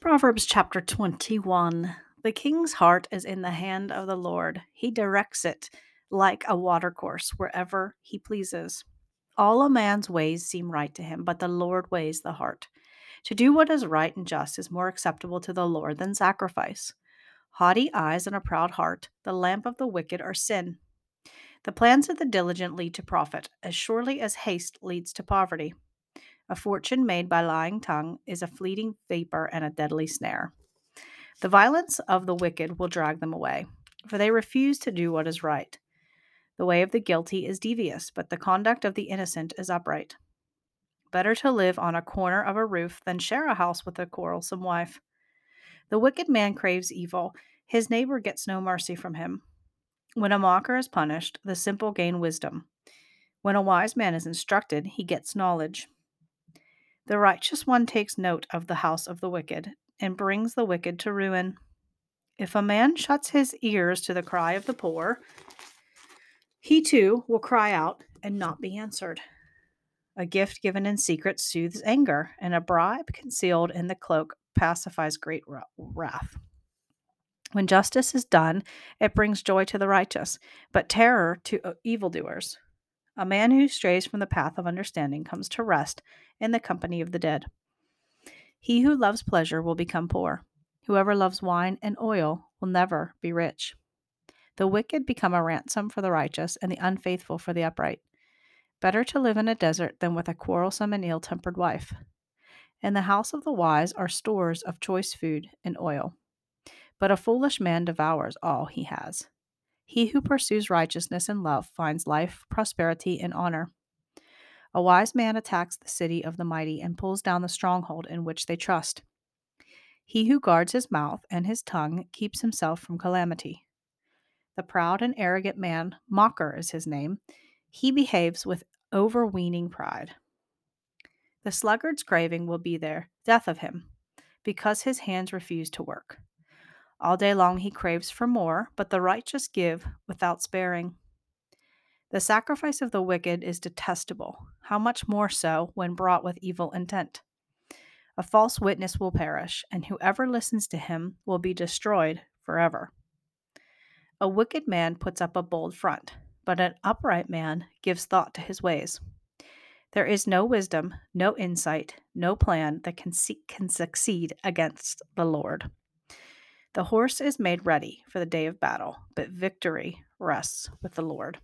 Proverbs chapter 21 The king's heart is in the hand of the Lord, he directs it like a watercourse wherever he pleases. All a man's ways seem right to him, but the Lord weighs the heart. To do what is right and just is more acceptable to the Lord than sacrifice. Haughty eyes and a proud heart, the lamp of the wicked, are sin. The plans of the diligent lead to profit, as surely as haste leads to poverty. A fortune made by lying tongue is a fleeting vapor and a deadly snare. The violence of the wicked will drag them away, for they refuse to do what is right. The way of the guilty is devious, but the conduct of the innocent is upright. Better to live on a corner of a roof than share a house with a quarrelsome wife. The wicked man craves evil, his neighbor gets no mercy from him. When a mocker is punished, the simple gain wisdom. When a wise man is instructed, he gets knowledge. The righteous one takes note of the house of the wicked and brings the wicked to ruin. If a man shuts his ears to the cry of the poor, he too will cry out and not be answered. A gift given in secret soothes anger, and a bribe concealed in the cloak pacifies great wrath. When justice is done, it brings joy to the righteous, but terror to uh, evildoers. A man who strays from the path of understanding comes to rest in the company of the dead. He who loves pleasure will become poor. Whoever loves wine and oil will never be rich. The wicked become a ransom for the righteous, and the unfaithful for the upright. Better to live in a desert than with a quarrelsome and ill tempered wife. In the house of the wise are stores of choice food and oil. But a foolish man devours all he has. He who pursues righteousness and love finds life, prosperity, and honor. A wise man attacks the city of the mighty and pulls down the stronghold in which they trust. He who guards his mouth and his tongue keeps himself from calamity. The proud and arrogant man, Mocker is his name, he behaves with overweening pride. The sluggard's craving will be there, death of him, because his hands refuse to work. All day long he craves for more, but the righteous give without sparing. The sacrifice of the wicked is detestable, how much more so when brought with evil intent. A false witness will perish, and whoever listens to him will be destroyed forever. A wicked man puts up a bold front, but an upright man gives thought to his ways. There is no wisdom, no insight, no plan that can, see- can succeed against the Lord. The horse is made ready for the day of battle, but victory rests with the Lord.